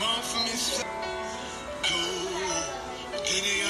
Mom from inside. Cold.